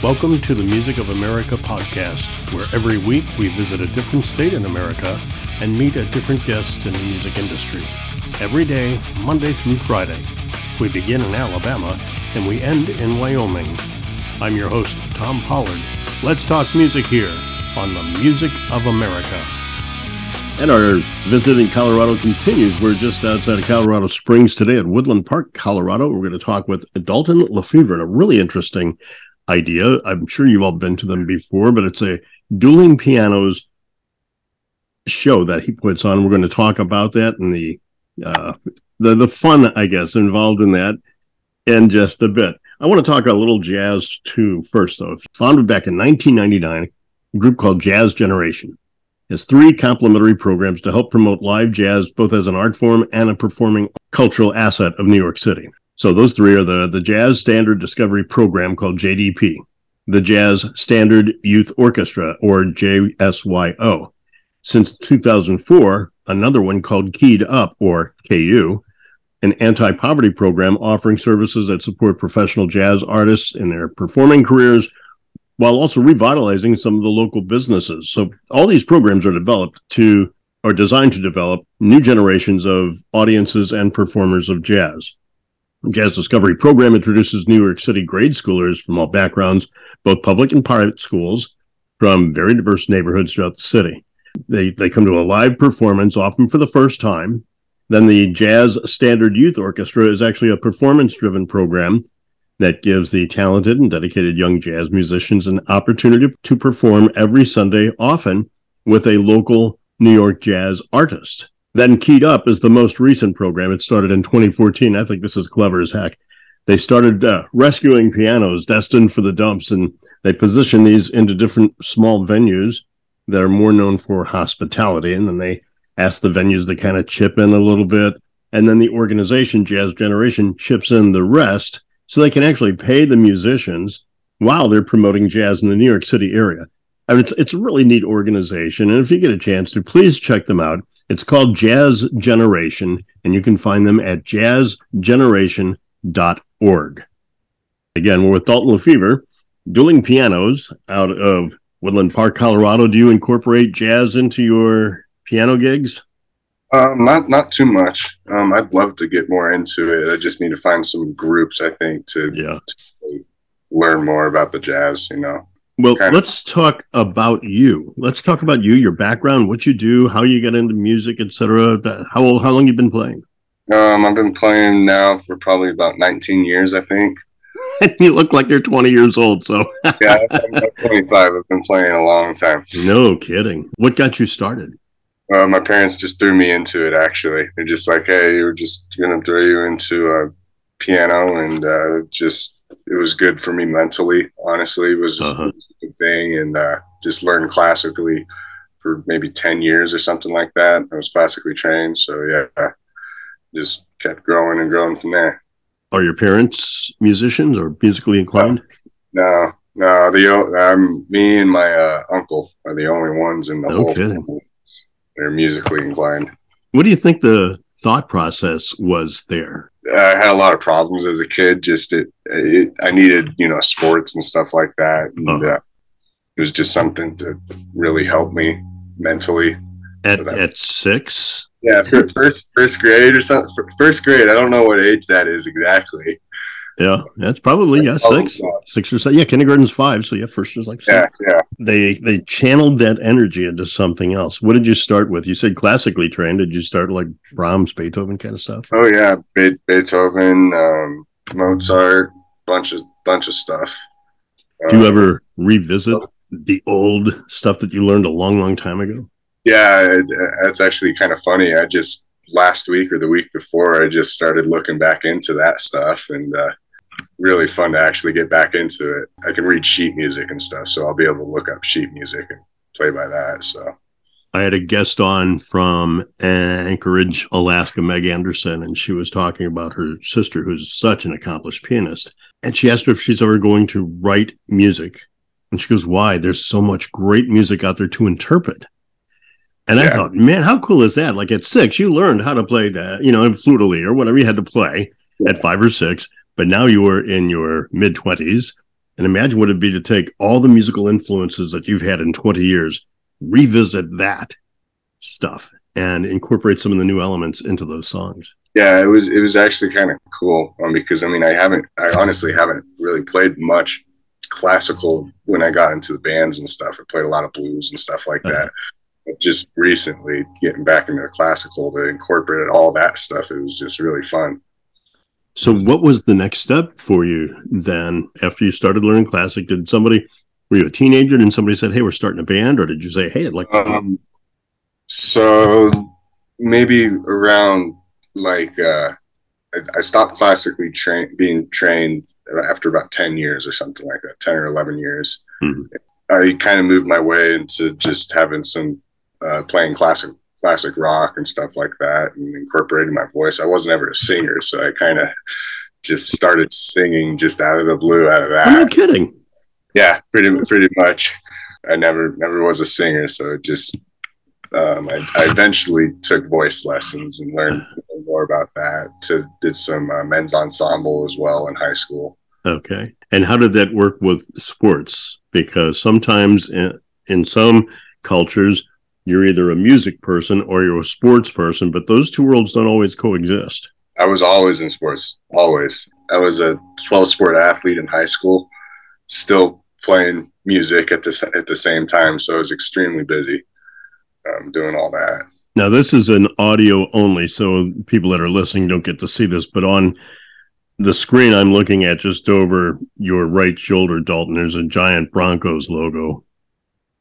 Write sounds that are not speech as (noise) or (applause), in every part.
Welcome to the Music of America podcast, where every week we visit a different state in America and meet a different guest in the music industry. Every day, Monday through Friday. We begin in Alabama and we end in Wyoming. I'm your host, Tom Pollard. Let's talk music here on the Music of America. And our visit in Colorado continues. We're just outside of Colorado Springs today at Woodland Park, Colorado. We're going to talk with Dalton La Fever and a really interesting idea. I'm sure you've all been to them before, but it's a dueling pianos show that he puts on. We're going to talk about that and the uh, the the fun, I guess, involved in that in just a bit. I want to talk a little jazz too first, though. Founded back in 1999, a group called Jazz Generation has three complementary programs to help promote live jazz both as an art form and a performing cultural asset of New York City. So those three are the, the Jazz Standard Discovery Program called JDP, the Jazz Standard Youth Orchestra or JSYO. Since 2004, another one called Keyed Up or KU, an anti poverty program offering services that support professional jazz artists in their performing careers while also revitalizing some of the local businesses. So all these programs are developed to are designed to develop new generations of audiences and performers of jazz. Jazz Discovery program introduces New York City grade schoolers from all backgrounds, both public and private schools, from very diverse neighborhoods throughout the city. They they come to a live performance, often for the first time. Then the Jazz Standard Youth Orchestra is actually a performance-driven program that gives the talented and dedicated young jazz musicians an opportunity to perform every Sunday, often with a local New York jazz artist. Then Keyed Up is the most recent program. It started in 2014. I think this is clever as heck. They started uh, rescuing pianos destined for the dumps, and they position these into different small venues that are more known for hospitality. And then they ask the venues to kind of chip in a little bit. And then the organization, Jazz Generation, chips in the rest so they can actually pay the musicians while they're promoting jazz in the New York City area. I mean, it's, it's a really neat organization. And if you get a chance to, please check them out. It's called Jazz Generation, and you can find them at jazzgeneration.org. Again, we're with Dalton La Fever, dueling pianos out of Woodland Park, Colorado. Do you incorporate jazz into your piano gigs? Um, not not too much. Um, I'd love to get more into it. I just need to find some groups. I think to, yeah. to learn more about the jazz. You know. Well, kind let's talk about you. Let's talk about you, your background, what you do, how you got into music, etc. How old? How long you been playing? Um, I've been playing now for probably about 19 years, I think. (laughs) you look like you're 20 years old. So (laughs) yeah, I'm 25. I've been playing a long time. No kidding. What got you started? Uh, my parents just threw me into it. Actually, they're just like, "Hey, we're just gonna throw you into a piano," and uh, just it was good for me mentally. Honestly, it was, uh-huh. it was a good thing, and uh, just learned classically for maybe ten years or something like that. I was classically trained, so yeah, just kept growing and growing from there. Are your parents musicians or musically inclined? No, no. The um, me and my uh, uncle are the only ones in the whole family that are musically inclined. What do you think the thought process was there? I had a lot of problems as a kid. Just it, it I needed, you know, sports and stuff like that. And, uh-huh. uh, it was just something to really help me mentally. At, so at six? Yeah, first first grade or something. First grade. I don't know what age that is exactly. Yeah, that's probably yeah six, six or seven. Yeah, kindergarten's five, so yeah, first was like six. Yeah, yeah. They they channeled that energy into something else. What did you start with? You said classically trained. Did you start like Brahms, Beethoven kind of stuff? Oh yeah, Be- Beethoven, um, Mozart, bunch of bunch of stuff. Do you um, ever revisit the old stuff that you learned a long, long time ago? Yeah, it's actually kind of funny. I just last week or the week before, I just started looking back into that stuff, and uh, really fun to actually get back into it. I can read sheet music and stuff, so I'll be able to look up sheet music and play by that. So I had a guest on from Anchorage, Alaska, Meg Anderson, and she was talking about her sister, who's such an accomplished pianist. And she asked her if she's ever going to write music. And she goes, Why? There's so much great music out there to interpret. And yeah. I thought, man, how cool is that? Like at six, you learned how to play that, you know, in flute or whatever you had to play yeah. at five or six but now you are in your mid 20s And imagine what it'd be to take all the musical influences that you've had in 20 years, revisit that stuff and incorporate some of the new elements into those songs. Yeah, it was it was actually kind of cool um, because I mean I haven't I honestly haven't really played much classical when I got into the bands and stuff. I played a lot of blues and stuff like uh-huh. that. But just recently getting back into the classical to incorporate all that stuff, it was just really fun. So, what was the next step for you then after you started learning classic? Did somebody, were you a teenager and somebody said, Hey, we're starting a band? Or did you say, Hey, I'd like to. Um, so, maybe around like, uh, I stopped classically train, being trained after about 10 years or something like that, 10 or 11 years. Mm-hmm. I kind of moved my way into just having some uh, playing classic classic rock and stuff like that and incorporating my voice. I wasn't ever a singer, so I kind of just started singing just out of the blue out of that. I'm kidding. Yeah, pretty pretty much. I never never was a singer, so it just um, I, I, eventually took voice lessons and learned more about that. To did some uh, men's ensemble as well in high school. Okay, and how did that work with sports? Because sometimes in, in some cultures you're either a music person or you're a sports person, but those two worlds don't always coexist. I was always in sports, always. I was a 12 sport athlete in high school, still playing music at the at the same time. So I was extremely busy um, doing all that. Now this is an audio only, so people that are listening don't get to see this. But on the screen I'm looking at, just over your right shoulder, Dalton, there's a giant Broncos logo.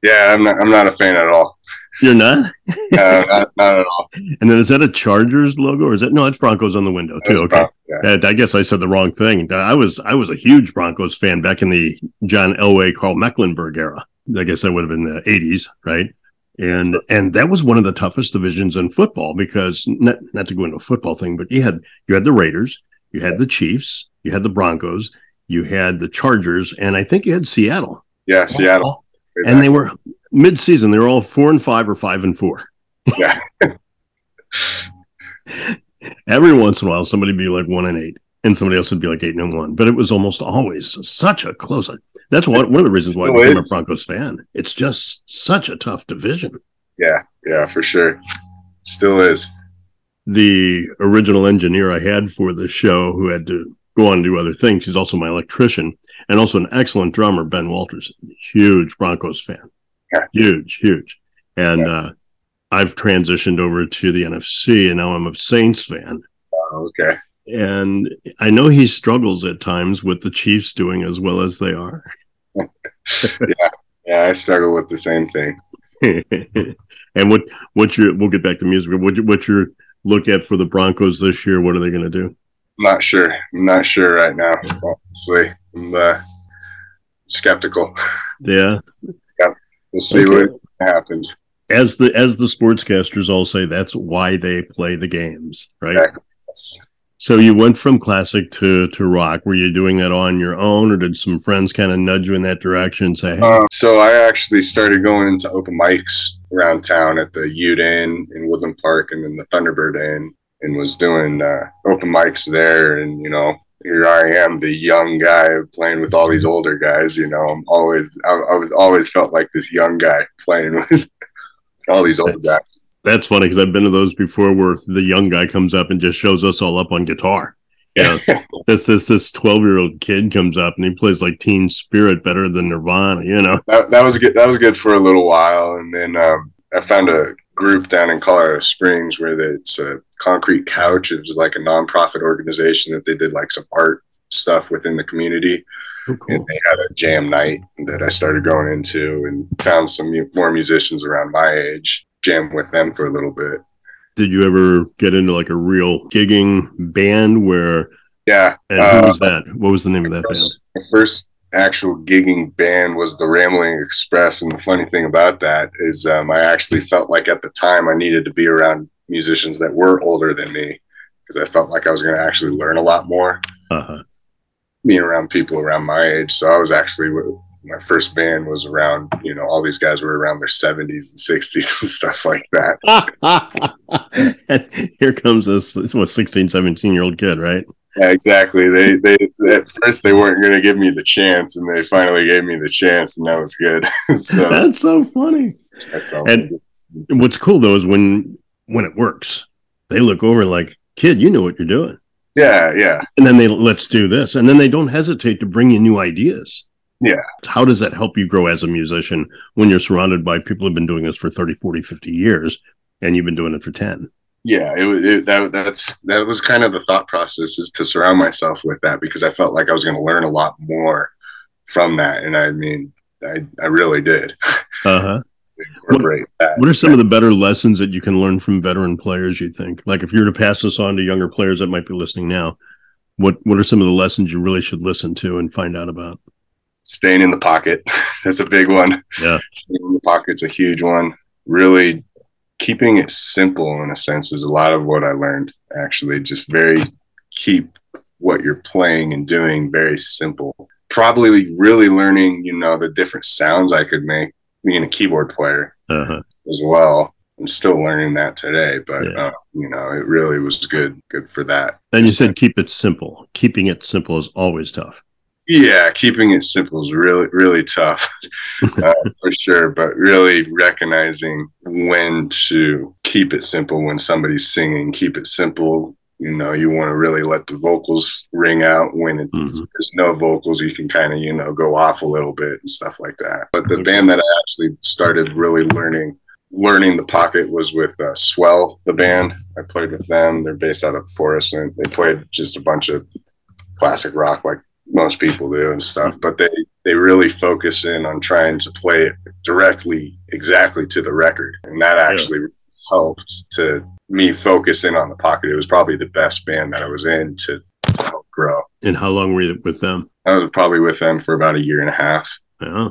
Yeah, I'm not. I'm not a fan at all. You're not? (laughs) no, not, not, at all. And then is that a Chargers logo or is that no? It's Broncos on the window too. okay, yeah. I guess I said the wrong thing. I was I was a huge Broncos fan back in the John Elway, Karl Mecklenburg era. I guess that would have been the '80s, right? And and that was one of the toughest divisions in football because not not to go into a football thing, but you had you had the Raiders, you had the Chiefs, you had the Broncos, you had the Chargers, and I think you had Seattle. Yeah, Seattle. And they were mid-season they were all four and five or five and four. Yeah. (laughs) Every once in a while somebody would be like one and eight and somebody else would be like eight and one but it was almost always such a close that's one, one of the reasons why i became a broncos fan. It's just such a tough division. Yeah yeah for sure. Still is. The original engineer i had for the show who had to go on and do other things he's also my electrician and also an excellent drummer ben walters huge broncos fan huge, huge. And yeah. uh, I've transitioned over to the NFC, and now I'm a Saints fan. Oh, okay. And I know he struggles at times with the Chiefs doing as well as they are. (laughs) yeah, yeah, I struggle with the same thing. (laughs) and what what's your? We'll get back to music. What what's your look at for the Broncos this year? What are they going to do? not sure. I'm not sure right now. Honestly, I'm uh, skeptical. (laughs) Yeah, We'll see okay. what happens. As the as the sportscasters all say, that's why they play the games, right? Exactly. So you went from classic to to rock. Were you doing that on your own, or did some friends kind of nudge you in that direction? And say, hey? uh, so I actually started going into open mics around town at the Ute Inn in Woodland Park, and then the Thunderbird Inn, and was doing uh, open mics there. And you know, here I am, the young guy playing with all these older guys. You know, I'm always I, I was always felt like this young guy playing (laughs) with all these old that's, guys. That's funny because I've been to those before, where the young guy comes up and just shows us all up on guitar. Yeah, (laughs) this this this twelve year old kid comes up and he plays like Teen Spirit better than Nirvana. You know, that, that was good. That was good for a little while, and then um, I found a group down in Colorado Springs where it's a concrete couch. It was like a nonprofit organization that they did like some art stuff within the community. Oh, cool. And they had a jam night that I started going into and found some more musicians around my age, jam with them for a little bit. Did you ever get into like a real gigging band where? Yeah. And who uh, was that? What was the name of that first, band? The first actual gigging band was the Rambling Express. And the funny thing about that is um, I actually felt like at the time I needed to be around musicians that were older than me because I felt like I was going to actually learn a lot more uh-huh. being around people around my age. So I was actually my first band was around, you know, all these guys were around their 70s and 60s (laughs) and stuff like that. and (laughs) here comes this, what, 16, 17 year old kid, right? Yeah, exactly. They they at first they weren't going to give me the chance, and they finally gave me the chance, and that was good. (laughs) so that's so funny. And what's cool though is when when it works, they look over like, "Kid, you know what you're doing." Yeah, yeah. And then they let's do this, and then they don't hesitate to bring you new ideas. Yeah. How does that help you grow as a musician when you're surrounded by people who've been doing this for 30, 40, 50 years and you've been doing it for 10? Yeah it, it that that's that was kind of the thought process is to surround myself with that because i felt like i was going to learn a lot more from that and i mean i i really did. Uh-huh. (laughs) Incorporate what, that. what are some of the better lessons that you can learn from veteran players you think? Like if you were to pass this on to younger players that might be listening now what what are some of the lessons you really should listen to and find out about? Staying in the pocket. (laughs) That's a big one. Yeah. Staying in the pocket's a huge one. Really keeping it simple in a sense is a lot of what I learned actually. Just very keep what you're playing and doing very simple. Probably really learning, you know, the different sounds I could make being a keyboard player uh-huh. as well. I'm still learning that today, but yeah. uh, you know, it really was good, good for that. And you said keep it simple. Keeping it simple is always tough yeah keeping it simple is really really tough (laughs) uh, for sure but really recognizing when to keep it simple when somebody's singing. Keep it simple you know you want to really let the vocals ring out. When it, mm-hmm. there's no vocals you can kind of you know go off a little bit and stuff like that. But the band that i actually started really learning learning the pocket was with uh, swell the band. I played with them. They're based out of florissant. They played just a bunch of classic rock like most people do and stuff, but they they really focus in on trying to play it directly, exactly to the record, and that actually yeah. helped to me focus in on the pocket. It was probably the best band that I was in to, to help grow. And how long were you with them? I was probably with them for about a year and a half. Yeah,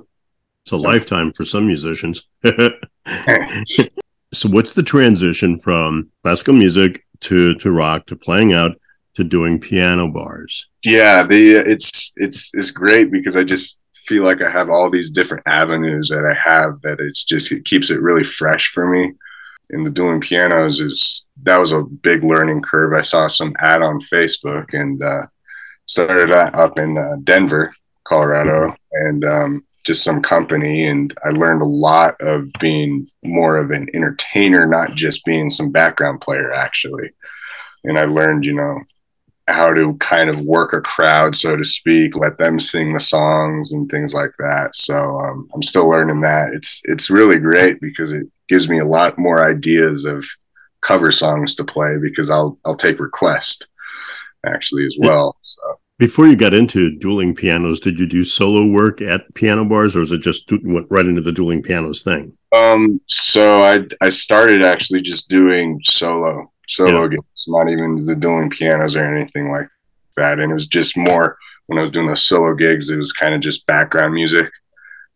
it's a so, lifetime for some musicians. (laughs) (laughs) so, what's the transition from classical music to to rock to playing out? To doing piano bars? Yeah, the it's it's it's great because I just feel like I have all these different avenues that I have that it's just it keeps it really fresh for me. And the dueling pianos is that was a big learning curve. I saw some ad on Facebook and uh, started up in uh, Denver, Colorado, and um, just some company. And I learned a lot of being more of an entertainer, not just being some background player, actually. And I learned, you know, how to kind of work a crowd, so to speak, let them sing the songs and things like that. So um, I'm still learning that. It's it's really great because it gives me a lot more ideas of cover songs to play because I'll I'll take request actually as well. So. Before you got into dueling pianos, did you do solo work at piano bars, or was it just went right into the dueling pianos thing? Um, so I I started actually just doing solo solo yeah. gigs, not even the dueling pianos or anything like that. And it was just more when I was doing the solo gigs, it was kind of just background music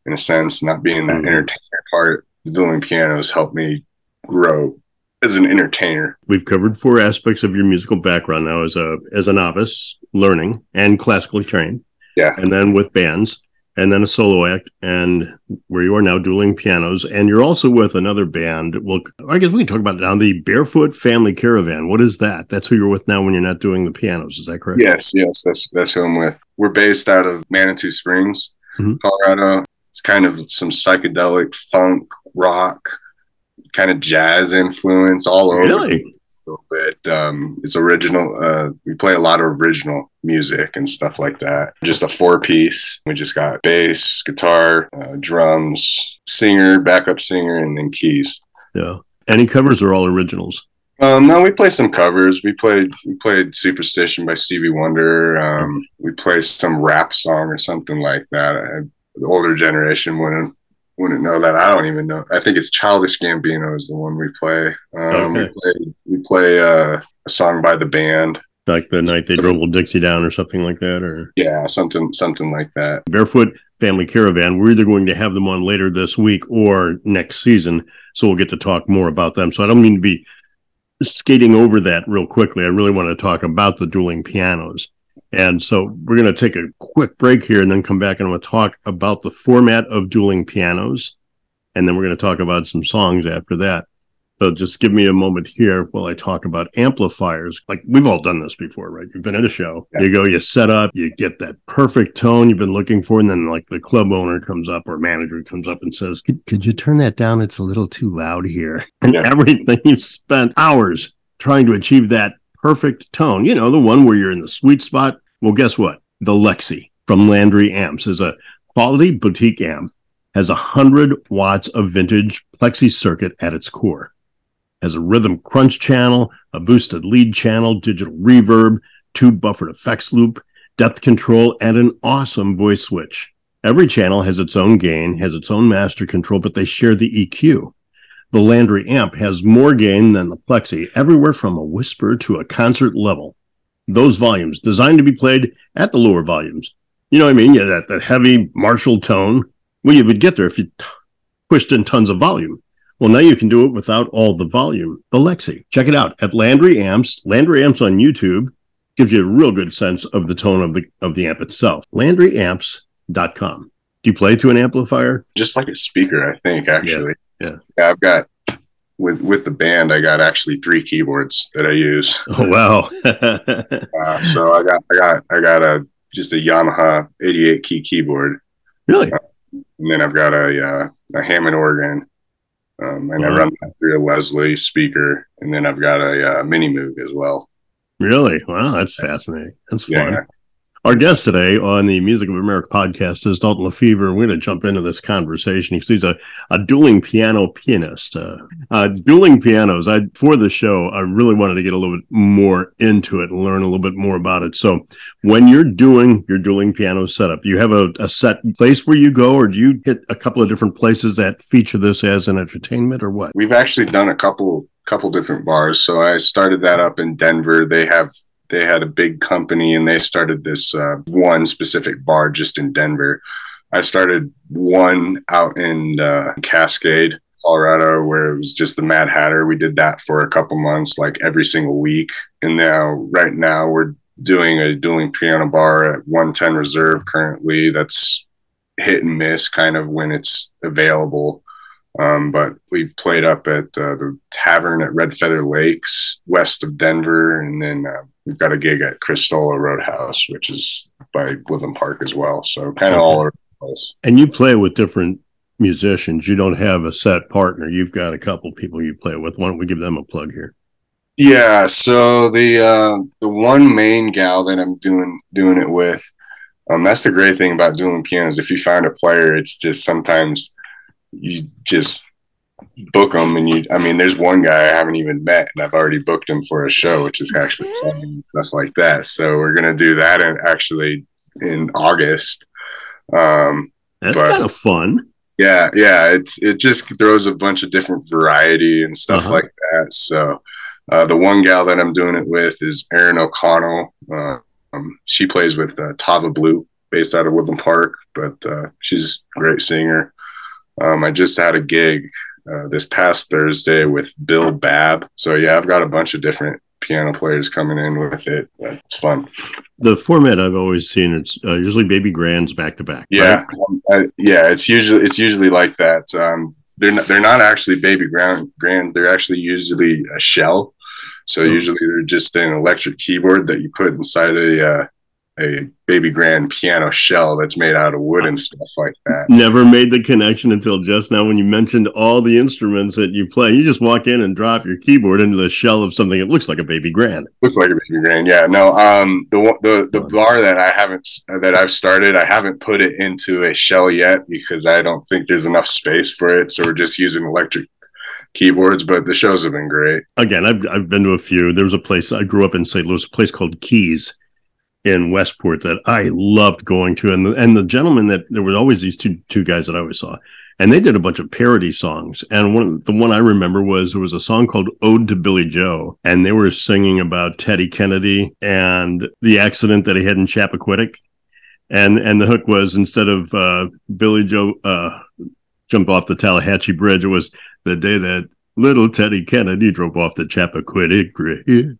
in a sense, not being that mm-hmm. entertainer part. The dueling pianos helped me grow as an entertainer. We've covered four aspects of your musical background now as a as a novice, learning and classically trained. Yeah. And then with bands and then a solo act, and where you are now dueling pianos, and you're also with another band. Well, I guess we can talk about it now. The Barefoot Family Caravan. What is that? That's who you're with now when you're not doing the pianos. Is that correct? Yes, yes, that's that's who I'm with. We're based out of Manitou Springs, mm-hmm. Colorado. It's kind of some psychedelic funk rock, kind of jazz influence all over. Really? Little bit. Um, it's original. Uh, we play a lot of original music and stuff like that. Just a four piece. We just got bass, guitar, uh, drums, singer, backup singer, and then keys. Yeah. Any covers are all originals? Um, no, we play some covers. We played we played Superstition by Stevie Wonder. Um, we played some rap song or something like that. I, the older generation wouldn't wouldn't know that. I don't even know. I think it's Childish Gambino is the one we play. Um, okay. We play, we play uh, a song by the band, like the night they drove old Dixie down, or something like that, or yeah, something something like that. Barefoot Family Caravan. We're either going to have them on later this week or next season, so we'll get to talk more about them. So I don't mean to be skating over that real quickly. I really want to talk about the dueling pianos. And so we're going to take a quick break here and then come back and we'll talk about the format of dueling pianos. And then we're going to talk about some songs after that. So just give me a moment here while I talk about amplifiers. Like we've all done this before, right? You've been at a show, yeah. you go, you set up, you get that perfect tone you've been looking for, and then like the club owner comes up or manager comes up and says, "Could, could you turn that down? It's a little too loud here." And yeah. everything (laughs) you've spent hours trying to achieve that perfect tone, you know, the one where you're in the sweet spot. Well, guess what? The Lexi from Landry Amps is a quality boutique amp has 100 watts of vintage plexi circuit at its core has a rhythm crunch channel, a boosted lead channel, digital reverb, two buffered effects loop, depth control, and an awesome voice switch. Every channel has its own gain, has its own master control, but they share the EQ. The Landry amp has more gain than the Plexi, everywhere from a whisper to a concert level. Those volumes designed to be played at the lower volumes. You know what I mean? Yeah, that, that heavy Marshall tone. Well, you would get there if you t- pushed in tons of volume. Well, now you can do it without all the volume. The Lexi. Check it out at Landry Amps. Landry Amps on YouTube gives you a real good sense of the tone of the of the amp itself. LandryAmps.com. Do you play through an amplifier? Just like a speaker, I think, actually. Yeah. yeah I've got with with the band, I got actually three keyboards that I use. (laughs) Oh wow! (laughs) uh, so I got I got I got a just a Yamaha 88 key keyboard. Really? Uh, and then I've got a uh, a Hammond organ um, and wow. I run that through a Leslie speaker, and then I've got a uh, mini Moog as well. Really? Wow, that's fascinating. That's fun. Our guest today on the Music of America podcast is Dalton La Fever. We're going to jump into this conversation. Because he's a, a dueling piano pianist. Uh, uh, dueling pianos. I for the show, I really wanted to get a little bit more into it and learn a little bit more about it. So, when you're doing your dueling piano setup, you have a, a set place where you go, or do you hit a couple of different places that feature this as an entertainment, or what? We've actually done a couple couple different bars. So I started that up in Denver. They have they had a big company and they started this uh, one specific bar just in Denver. I started one out in uh, Cascade, Colorado, where it was just the Mad Hatter. We did that for a couple months, like every single week. And now, right now, we're doing a dueling piano bar at 110 Reserve currently. That's hit and miss kind of when it's available. Um, but we've played up at uh, the tavern at Red Feather Lakes, west of Denver, and then uh, we've got a gig at Crystola Roadhouse, which is by Woodland Park as well. So kind of all over the place. And you play with different musicians. You don't have a set partner. You've got a couple people you play with. Why don't we give them a plug here? Yeah. So the uh, the one main gal that I'm doing doing it with, um, that's the great thing about dueling pianos. If you find a player, it's just sometimes you just book them and you i mean there's one guy i haven't even met and i've already booked him for a show which is actually fun and stuff like that. So we're gonna do that and actually in august. Um that's kind of fun. Yeah yeah it's it just throws a bunch of different variety and stuff uh-huh. like that. So uh, the one gal that i'm doing it with is erin o'connell. Uh, um, she plays with uh, tava blue based out of woodland park but uh, she's a great singer. Um, I just had a gig uh, this past Thursday with Bill Babb. So yeah, I've got a bunch of different piano players coming in with it. It's fun. The format I've always seen it's uh, usually baby grands back to back. Yeah, right? um, I, yeah, it's usually it's usually like that. Um, they're not, they're not actually baby grand grands. They're actually usually a shell. So oh. usually they're just an electric keyboard that you put inside a uh, a baby grand piano shell that's made out of wood and stuff like that. Never made the connection until just now when you mentioned all the instruments that you play. You just walk in and drop your keyboard into the shell of something that looks like a baby grand. Looks like a baby grand, yeah. No, um, the the the bar that I haven't that I've started, I haven't put it into a shell yet because I don't think there's enough space for it. So we're just using electric keyboards, but the shows have been great. Again, I've, I've been to a few. There was a place I grew up in St. Louis, a place called Keys, in Westport that I loved going to, and the, and the gentleman that there were always these two two guys that I always saw, and they did a bunch of parody songs. And one the one I remember was there was a song called "Ode to Billie Joe," and they were singing about Teddy Kennedy and the accident that he had in Chappaquiddick, and and the hook was instead of uh, Billie Joe uh, jumped off the Tallahatchie Bridge, it was the day that little Teddy Kennedy drove off the Chappaquiddick Bridge.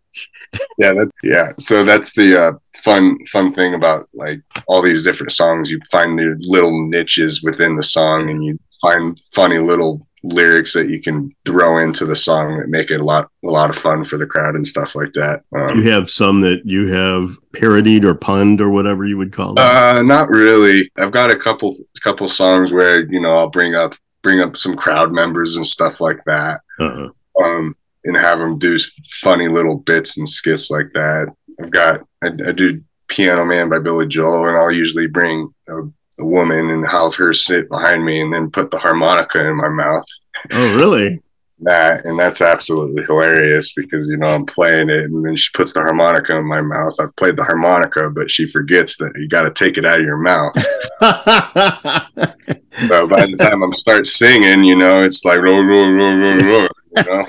yeah, that, yeah. So that's the uh, fun fun thing about like all these different songs. You find the little niches within the song, and you find funny little lyrics that you can throw into the song that make it a lot a lot of fun for the crowd and stuff like that. Um, you have some that you have parodied or punned or whatever you would call it. Uh, not really. I've got a couple couple songs where you know I'll bring up bring up some crowd members and stuff like that. Uh-huh. Um, and have them do funny little bits and skits like that. I've got I, I do Piano Man by Billy Joel, and I'll usually bring a a woman and have her sit behind me and then put the harmonica in my mouth. Oh, really? (laughs) that and that's absolutely hilarious because you know I'm playing it and then she puts the harmonica in my mouth. I've played the harmonica, but she forgets that you got to take it out of your mouth. (laughs) so by the time I'm start singing, you know, it's like roll, roll, roll, roll, roll. You know?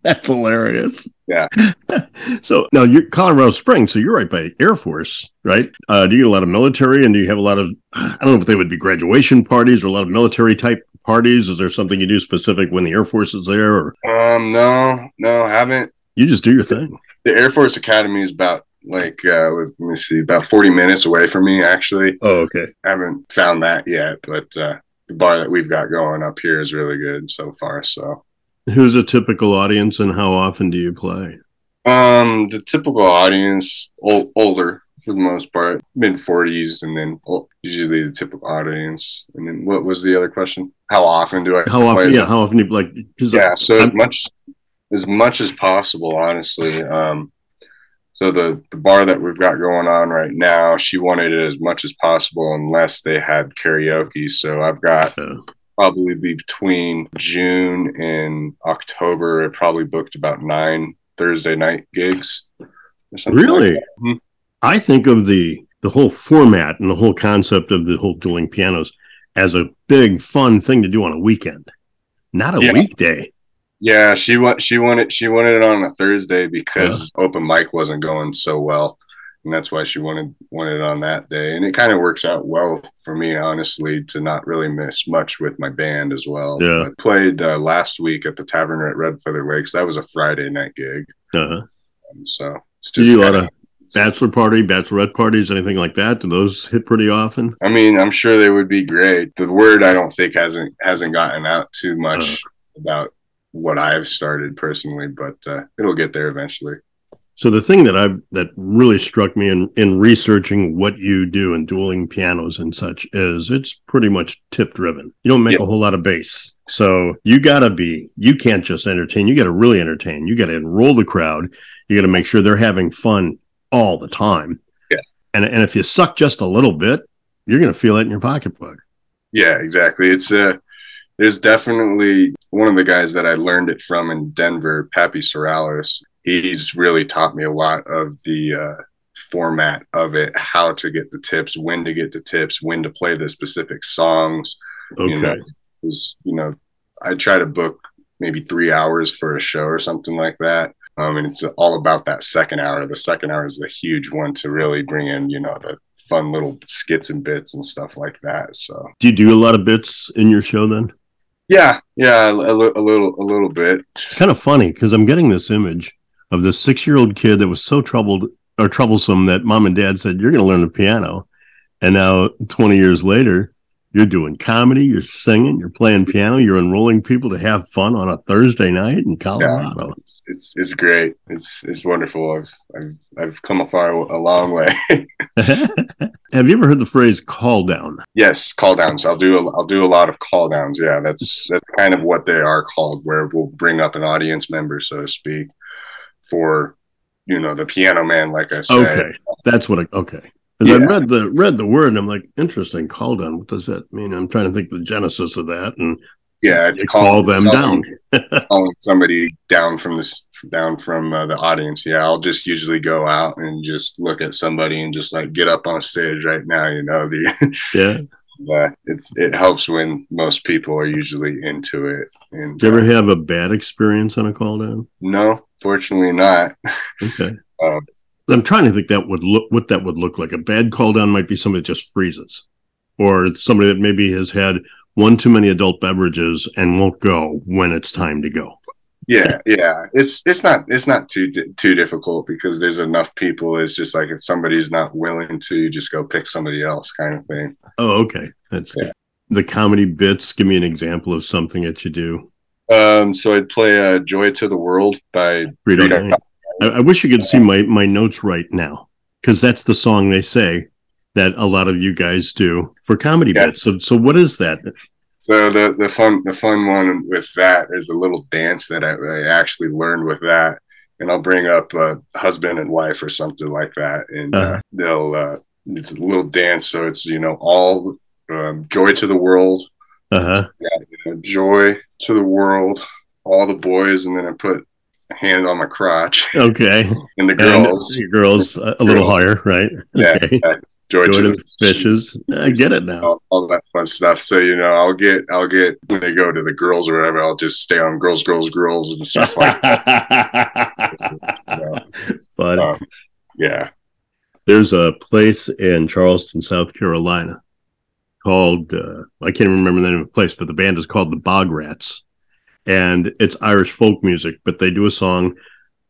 (laughs) That's hilarious. Yeah. (laughs) so now you're Colorado Springs, so you're right by Air Force, right? Uh, do you get a lot of military and do you have a lot of, (sighs) I don't know if they would be graduation parties or a lot of military type parties? Is there something you do specific when the Air Force is there? Or? Um, no, no, haven't. You just do your thing. The Air Force Academy is about like uh let me see about 40 minutes away from me actually oh okay i haven't found that yet but uh the bar that we've got going up here is really good so far so Who's a typical audience, and how often do you play? Um, the typical audience, old, older for the most part, mid forties, and then usually the typical audience. And then what was the other question? How often do I? How often? Yeah, how often do you like? Yeah, so I'm, as much as much as possible, honestly. Um, so the the bar that we've got going on right now, she wanted it as much as possible, unless they had karaoke. So I've got. Probably be between June and October. It probably booked about nine Thursday night gigs. Really? Like mm-hmm. I think of the the whole format and the whole concept of the whole dueling pianos as a big fun thing to do on a weekend, not a yeah. weekday. Yeah, she want she wanted she wanted it on a Thursday because yeah. open mic wasn't going so well and that's why she wanted wanted on that day. And it kind of works out well for me, honestly, to not really miss much with my band as well. Yeah, I played uh, last week at the Tavern at Red Feather Lakes. That was a Friday night gig. Uh-huh. Um, so it's just you a lot of bachelor party, bachelorette parties, anything like that? Do those hit pretty often? I mean, I'm sure they would be great. The word I don't think hasn't hasn't gotten out too much uh-huh. about what I've started personally, but uh, it'll get there eventually. So the thing that I've that really struck me in in researching what you do in dueling pianos and such is it's pretty much tip driven. You don't make a whole lot of bass. So you gotta be you can't just entertain, you gotta really entertain. You gotta enroll the crowd. You gotta make sure they're having fun all the time. Yeah. And and if you suck just a little bit, you're gonna feel it in your pocketbook. Yeah, exactly. It's uh there's definitely one of the guys that I learned it from in Denver, Pappy Sorales he's really taught me a lot of the uh, format of it, how to get the tips, when to get the tips, when to play the specific songs. Okay. You know, was, you know, I try to book maybe three hours for a show or something like that. Um, and it's all about that second hour. The second hour is the huge one to really bring in, you know, the fun little skits and bits and stuff like that. So, do you do a lot of bits in your show then? Yeah, yeah, a, a, a little, a little bit. It's kind of funny because I'm getting this image of this six year old kid that was so troubled or troublesome that mom and dad said, You're going to learn the piano. And now, 20 years later, you're doing comedy, you're singing, you're playing piano, you're enrolling people to have fun on a Thursday night in Colorado. Yeah, it's, it's, it's great. It's it's wonderful. I've I've I've come a far a long way. (laughs) have you ever heard the phrase call down? Yes, call downs. I'll do a, I'll do a lot of call downs. Yeah, that's that's kind of what they are called, where we'll bring up an audience member, so to speak, for you know the piano man like i said. Okay. That's what I, okay. Yeah. i read the read the word and i'm like interesting call down what does that mean? I'm trying to think the genesis of that and yeah it's call them down. calling somebody down from this down from uh, the audience. Yeah i'll just usually go out and just look at somebody and just like get up on stage right now you know the yeah. (laughs) Uh, it's it helps when most people are usually into it. And do you ever uh, have a bad experience on a call down? No, fortunately not. Okay. (laughs) um, I'm trying to think that would look what that would look like. A bad call down might be somebody that just freezes, or somebody that maybe has had one too many adult beverages and won't go when it's time to go. Yeah, yeah. It's it's not it's not too too difficult because there's enough people. It's just like if somebody's not willing to, just go pick somebody else, kind of thing. Oh, okay. That's yeah. The comedy bits? Give me an example of something that you do. Um, so I'd play uh, "Joy to the World" by. I, I wish you could see my my notes right now because that's the song they say that a lot of you guys do for comedy yeah. bits. So, so what is that? So the the fun the fun one with that is a little dance that I, I actually learned with that, and I'll bring up a husband and wife or something like that, and uh, uh-huh. uh, they'll uh, it's a little dance. So it's you know all um, joy to the world, uh-huh. yeah, you know, joy to the world, all the boys, and then I put a hand on my crotch. Okay. (laughs) And the girls, and girls a little girls. higher, right? (laughs) Yeah. Okay. Joy, Joy to the fishes. I get it now. All, all, that fun stuff. So you know, I'll get, I'll get when they go to the girls or whatever. I'll just stay on girls, girls, girls, and stuff like that. (laughs) But um, yeah, there's a place in Charleston, South Carolina, called uh, I can't remember the name of the place, but the band is called the Bog Rats, and it's Irish folk music. But they do a song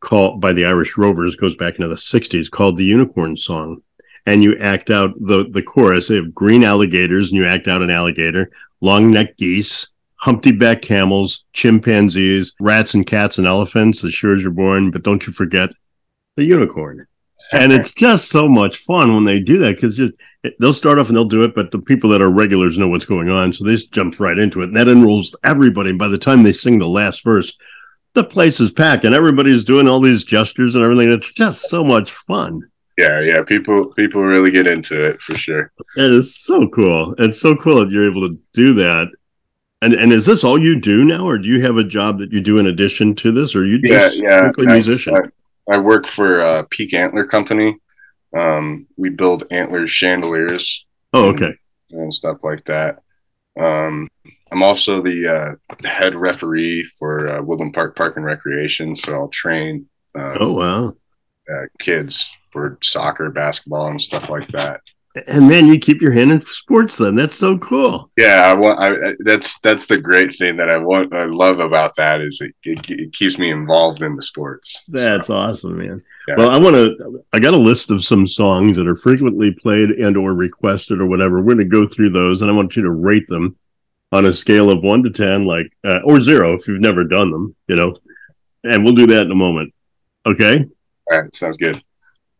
called by the Irish Rovers, goes back into the '60s, called the Unicorn Song and you act out the the chorus. They have green alligators, and you act out an alligator, long necked geese, humpty back camels, chimpanzees, rats and cats and elephants, as sure as you're born. But don't you forget the unicorn. And it's just so much fun when they do that because just they'll start off and they'll do it, but the people that are regulars know what's going on, so they just jump right into it. And that enrolls everybody. And by the time they sing the last verse, the place is packed and everybody's doing all these gestures and everything. It's just so much fun yeah, yeah. People people really get into it for sure. It is so cool. It's so cool that you're able to do that. And and is this all you do now, or do you have a job that you do in addition to this, or you just yeah, yeah. musician? I, I, work for uh, Peak Antler Company. Um, we build antler chandeliers. Oh, okay. And, and stuff like that. Um, I'm also the uh, head referee for uh, Woodland Park Park and Recreation, so I'll train. Um, oh wow! Uh, kids for soccer, basketball, and stuff like that. And man, you keep your hand in sports. Then that's so cool. Yeah, I want. I, that's that's the great thing that I want. I love about that is it, it, it keeps me involved in the sports. That's so, awesome, man. Yeah. Well, I want to. I got a list of some songs that are frequently played and or requested or whatever. We're going to go through those, and I want you to rate them on a scale of one to ten, like uh, or zero if you've never done them. You know, and we'll do that in a moment. Okay. All right. Sounds good.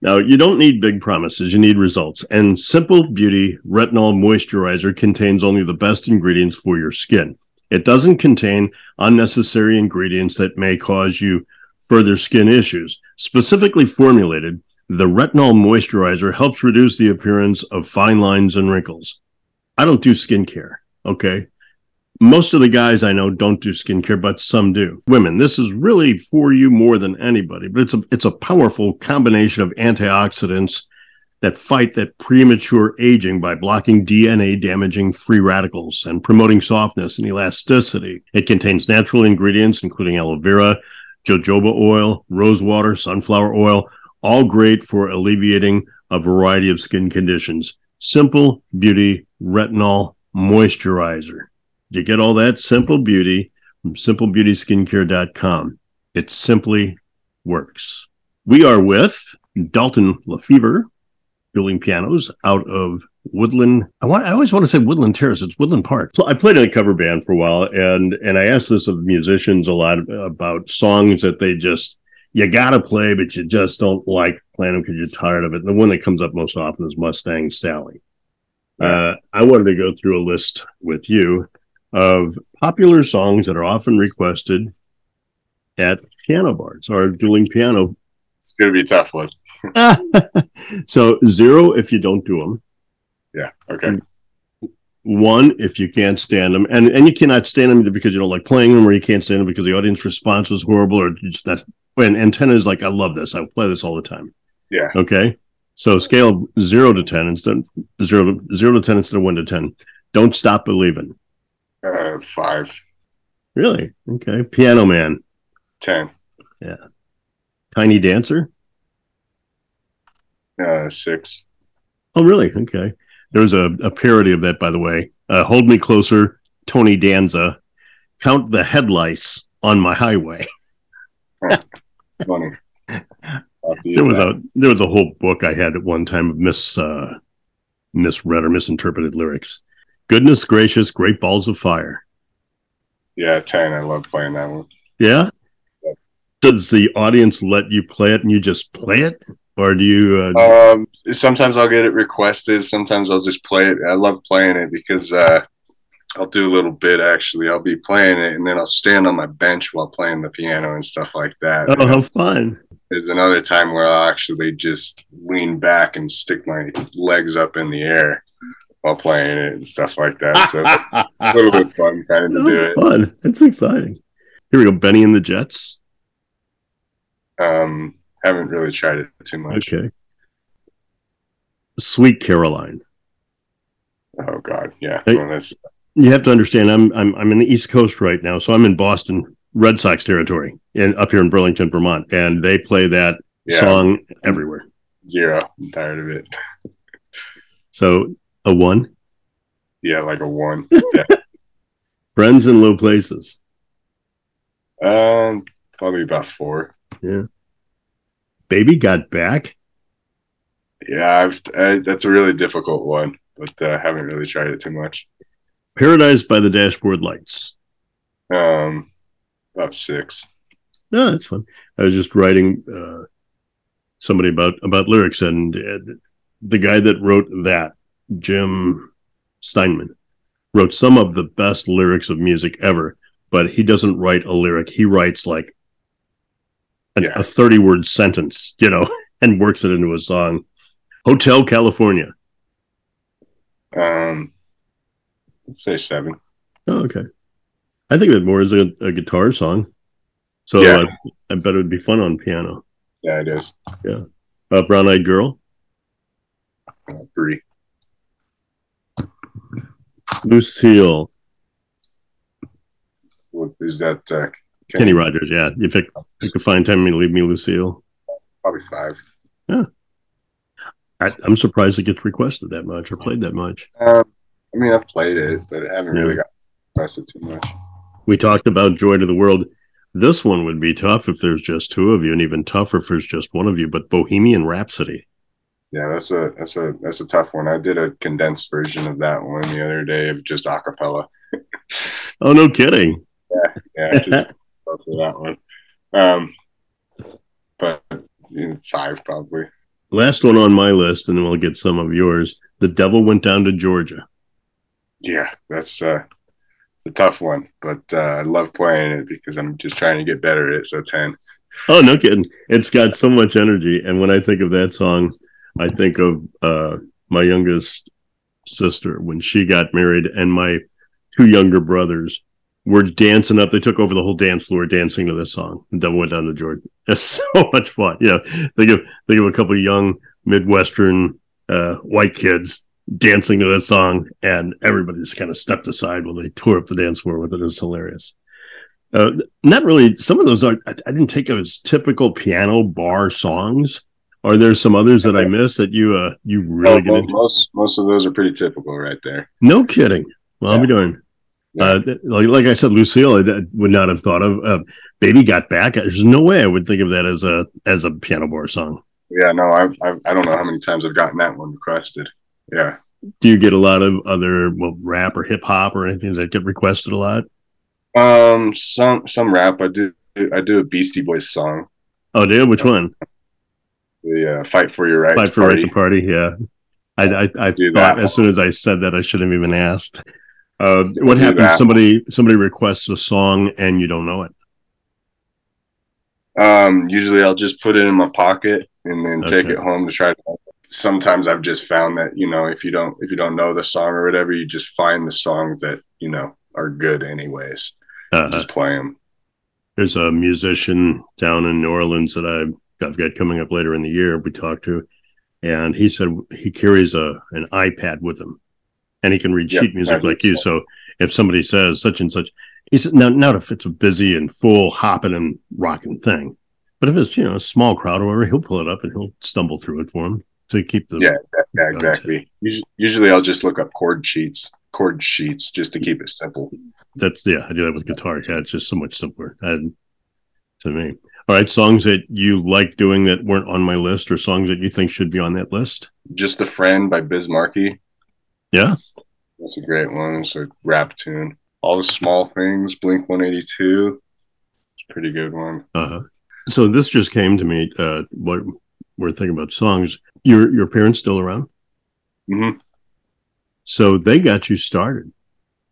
Now, you don't need big promises, you need results. And Simple Beauty Retinol Moisturizer contains only the best ingredients for your skin. It doesn't contain unnecessary ingredients that may cause you further skin issues. Specifically formulated, the retinol moisturizer helps reduce the appearance of fine lines and wrinkles. I don't do skincare, okay? Most of the guys I know don't do skincare, but some do. Women, this is really for you more than anybody, but it's a it's a powerful combination of antioxidants that fight that premature aging by blocking DNA damaging free radicals and promoting softness and elasticity. It contains natural ingredients including aloe vera, jojoba oil, rose water, sunflower oil, all great for alleviating a variety of skin conditions. Simple Beauty Retinol Moisturizer. You get all that simple beauty from simplebeautyskincare.com. It simply works. We are with Dalton Lefevre, dueling pianos out of Woodland. I want. I always want to say Woodland Terrace. It's Woodland Park. So I played in a cover band for a while, and and I asked this of musicians a lot about songs that they just you gotta play, but you just don't like playing them because you're tired of it. And the one that comes up most often is Mustang Sally. Uh, I wanted to go through a list with you of popular songs that are often requested at piano bars or dueling piano. It's going to be a tough one. (laughs) so zero if you don't do them. Yeah. Okay. One if you can't stand them, and and you cannot stand them because you don't like playing them, or you can't stand them because the audience response was horrible, or just not. And, ten is like I love this. I play this all the time. Yeah. Okay. So scale zero to ten instead zero zero to ten instead of one to ten. Don't stop believing. Uh, five. Really? Okay. Piano Man. Ten. Yeah. Tiny Dancer. Uh, six. Oh, really? Okay. There was a, a parody of that, by the way. Uh, Hold Me Closer, Tony Danza. Count the headlights on my highway. funny. (laughs) There was that. a there was a whole book I had at one time of mis uh, misread or misinterpreted lyrics. Goodness gracious, Great Balls of Fire. Yeah, 10. I love playing that one. Yeah? Does the audience let you play it and you just play it? Or do you? Uh... Um, sometimes I'll get it requested. Sometimes I'll just play it. I love playing it because uh, I'll do a little bit actually. I'll be playing it and then I'll stand on my bench while playing the piano and stuff like that. Oh, how fun. There's another time where I'll actually just lean back and stick my legs up in the air while playing it and stuff like that. So it's (laughs) a little bit fun kind of to do it. Fun. It's exciting. Here we go. Benny and the Jets. Um, haven't really tried it too much. Okay. Sweet Caroline. Oh God, yeah. Hey, well, you have to understand. I'm I'm I'm in the East Coast right now, so I'm in Boston Red Sox territory, and up here in Burlington, Vermont, and they play that yeah. song everywhere. Zero. I'm tired of it. (laughs) so a one. Yeah, like a one. (laughs) Friends in low places. Um, probably about four. Yeah. Baby got back. Yeah, I've I, that's a really difficult one, but I uh, haven't really tried it too much. Paradise by the Dashboard Lights. Um, about six. No, that's fun. I was just writing uh, somebody about about lyrics, and uh, the guy that wrote that, Jim Steinman, wrote some of the best lyrics of music ever. But he doesn't write a lyric; he writes like a, yeah. a thirty-word sentence, you know, (laughs) and works it into a song. Hotel California. Um, say seven. Oh, okay. I think of it more as a, a guitar song. So yeah. I, I, bet it would be fun on piano. Yeah, it is. Yeah. Uh, Brown Eyed Girl? Uh, three. Lucille. What is that? Uh, Kenny, Kenny Rogers, yeah. If it, you could find time to leave me, Lucille. Probably five. Yeah. I, am surprised it gets requested that much or played that much. Um, I mean, I've played it, but I haven't really got requested too much. We talked about Joy to the World. This one would be tough if there's just two of you, and even tougher if there's just one of you. But Bohemian Rhapsody. Yeah, that's a that's a that's a tough one. I did a condensed version of that one the other day of just acapella. (laughs) oh no, kidding! Yeah, yeah, just (laughs) for that one. Um, but you know, five probably. Last one on my list, and then we'll get some of yours. The Devil Went Down to Georgia. Yeah, that's uh, it's a tough one, but uh, I love playing it because I'm just trying to get better at it. So ten. Oh no, kidding! It's got so much energy, and when I think of that song, I think of uh, my youngest sister when she got married, and my two younger brothers were dancing up. They took over the whole dance floor dancing to this song. The devil went down to Georgia. (laughs) It's so much fun. Yeah, think of think of a couple of young Midwestern uh, white kids dancing to that song, and everybody just kind of stepped aside while they tore up the dance floor with it. It was hilarious. Uh, not really. Some of those are I, I didn't take as typical piano bar songs. Are there some others that I missed that you uh you really oh, most most of those are pretty typical right there. No kidding. Well, yeah. I'll be doing. Yeah. Uh, like, like I said, Lucille, I would not have thought of. Uh, Baby got back. There's no way I would think of that as a as a piano bar song. Yeah, no, I've, I've I don't know how many times I've gotten that one requested. Yeah. Do you get a lot of other well rap or hip hop or anything that get requested a lot? Um, some some rap. I do I do a Beastie Boys song. Oh, dude, which one? The uh, "Fight for Your Right." Fight for Right to Party. Yeah, I I, I thought as soon as I said that I shouldn't have even asked. Uh, what happens? Somebody somebody requests a song and you don't know it. Um, usually I'll just put it in my pocket and then okay. take it home to try to sometimes I've just found that you know if you don't if you don't know the song or whatever, you just find the songs that you know are good anyways. Uh-huh. Just play them. There's a musician down in New Orleans that I've, I've got coming up later in the year. We talked to, and he said he carries a an iPad with him, and he can read yep, sheet music like you. So if somebody says such and such, he said now not if it's a busy and full hopping and rocking thing, but if it's you know a small crowd or whatever, he'll pull it up and he'll stumble through it for him to keep the yeah, yeah exactly. Usually, I'll just look up chord sheets, chord sheets, just to keep it simple. That's yeah, I do that with guitar. Yeah, it's just so much simpler and, to me. All right, songs that you like doing that weren't on my list, or songs that you think should be on that list. Just a friend by Biz Markie. Yeah, That's a great one. It's a rap tune. All the small things, Blink 182. It's a pretty good one. Uh-huh. So this just came to me. Uh, what we're thinking about songs. Your your parents still around? Mm-hmm. So they got you started,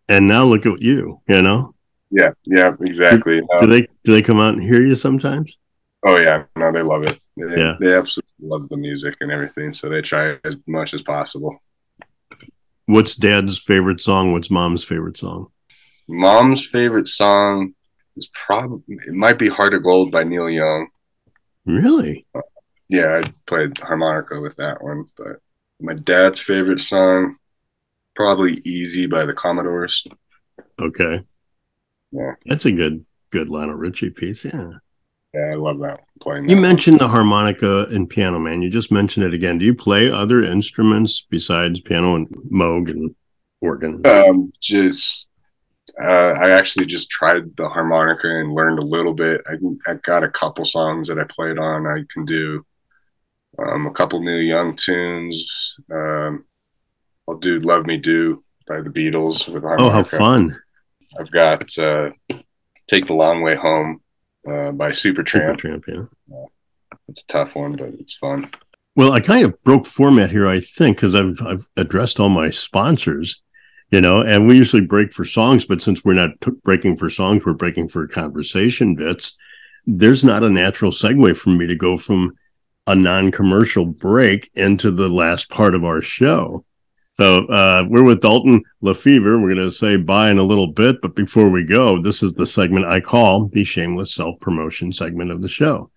and now look at you. You know. Yeah. Yeah. Exactly. Do, do they do they come out and hear you sometimes? Oh yeah, no, they love it. They, Yeah. they absolutely love the music and everything, so they try as much as possible. What's Dad's favorite song? What's Mom's favorite song? Mom's favorite song is probably it might be "Heart of Gold" by Neil Young. Really? Yeah, I played harmonica with that one, but my dad's favorite song probably "Easy" by the Commodores. Okay. Yeah. That's a good good Lionel Richie piece. Yeah. Yeah, I love that playing. You that one. mentioned the harmonica and piano, man. You just mentioned it again. Do you play other instruments besides piano and moog and organ? Um, just uh, I actually just tried the harmonica and learned a little bit. I, I got a couple songs that I played on. I can do um, a couple Neil Young tunes. Um, I'll do "Love Me Do" by the Beatles with harmonica. oh, how fun! I've got uh, "Take the Long Way Home" uh, by Supertramp. Supertramp, yeah. It's a tough one, but it's fun. Well, I kind of broke format here, I think, because I've I've addressed all my sponsors, you know, and we usually break for songs, but since we're not t- breaking for songs, we're breaking for conversation bits. There's not a natural segue for me to go from a non-commercial break into the last part of our show. So uh, we're with Dalton La Fever. We're going to say bye in a little bit, but before we go, this is the segment I call the shameless self-promotion segment of the show.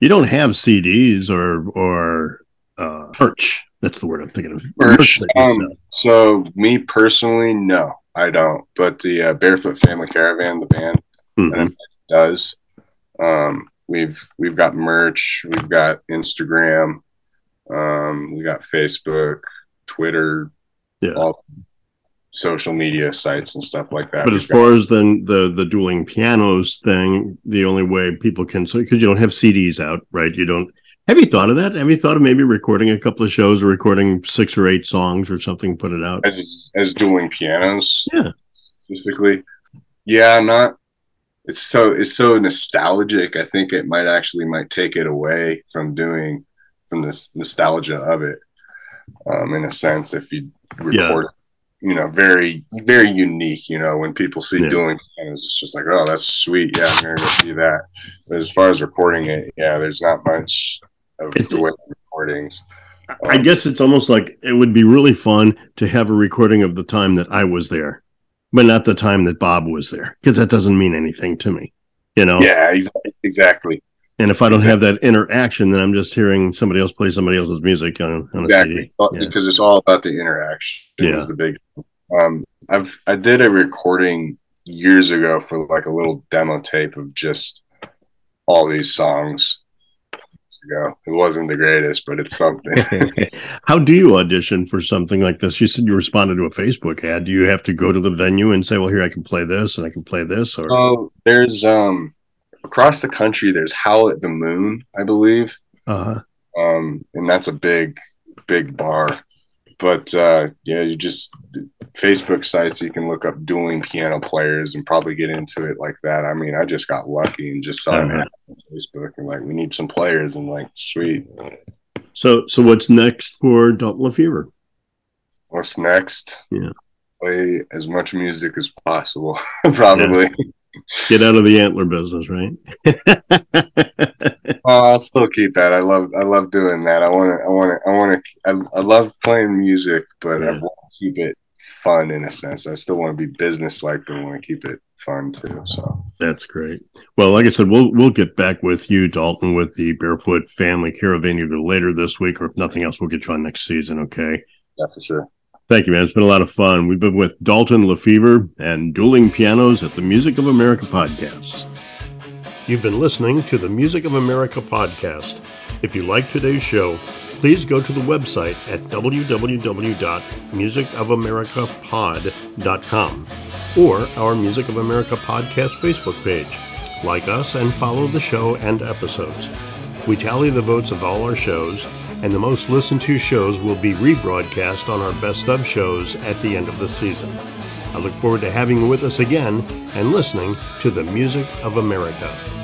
You don't have CDs or or uh, merch. That's the word I'm thinking of. Merch. Um, so me personally, no, I don't. But the uh, Barefoot Family Caravan, the band, Mhm. does. Um, we've we've got merch, we've got Instagram, um, we got Facebook, Twitter, Yeah. all social media sites and stuff like that. But as got- far as the the the dueling pianos thing, the only way people can so because you don't have CDs out, right? You don't. Have you thought of that? Have you thought of maybe recording a couple of shows or recording six or eight songs or something, put it out? as as dueling pianos, Yeah. specifically, yeah, not. It's so it's so nostalgic. I think it might actually might take it away from doing from this nostalgia of it. Um, in a sense, if you Yeah. record, you know, very very unique. You know, when people see Yeah. dueling pianos, it's just like, oh, that's sweet. Yeah, I'm gonna go see that. But as far as recording it, yeah, there's not much of It's- the way recordings. I um, guess it's almost like it would be really fun to have a recording of the time that I was there, but not the time that Bob was there, because that doesn't mean anything to me, you know. Yeah, exactly. And if I don't have that interaction, then I'm just hearing somebody else play somebody else's music on, on a exactly Yeah. because it's all about the interaction Yeah. is the big um i've i did a recording years ago for like a little demo tape of just all these songs ago it wasn't the greatest but it's something (laughs) How do you audition for something like this? You said you responded to a Facebook ad. Do you have to go to the venue and say, "Well, here I can play this and I can play this"? Or oh, there's um across the country there's howl at the moon i believe. Uh, um and that's a big big bar. But uh yeah you just facebook sites you can look up dueling piano players and probably get into it like that. I mean i just got lucky and just saw Uh-huh. ad on facebook and like we need some players. And like sweet. So, so what's next for Dalton La Fever? what's next? Yeah. play as much music as possible (laughs) probably Get out of the antler business, right? (laughs) oh, i'll still keep that i love i love doing that i want to i want to i want to I, I love playing music but i want to keep it fun in a sense i still want to be business like but i want to keep it fun too so That's great. Well, like I said, we'll we'll get back with you, Dalton, with the Barefoot Family Caravan either later this week or if nothing else, we'll get you on next season. Okay. yeah for sure Thank you, man. It's been a lot of fun. We've been with Dalton La Fever and Dueling Pianos at the Music of America podcast. You've been listening to the Music of America podcast. If you like today's show, please go to the website at www.musicofamerica.pod.com or our Music of America podcast Facebook page. Like us and follow the show and episodes. We tally the votes of all our shows, and the most listened to shows will be rebroadcast on our best of shows at the end of the season. I look forward to having you with us again and listening to the music of America.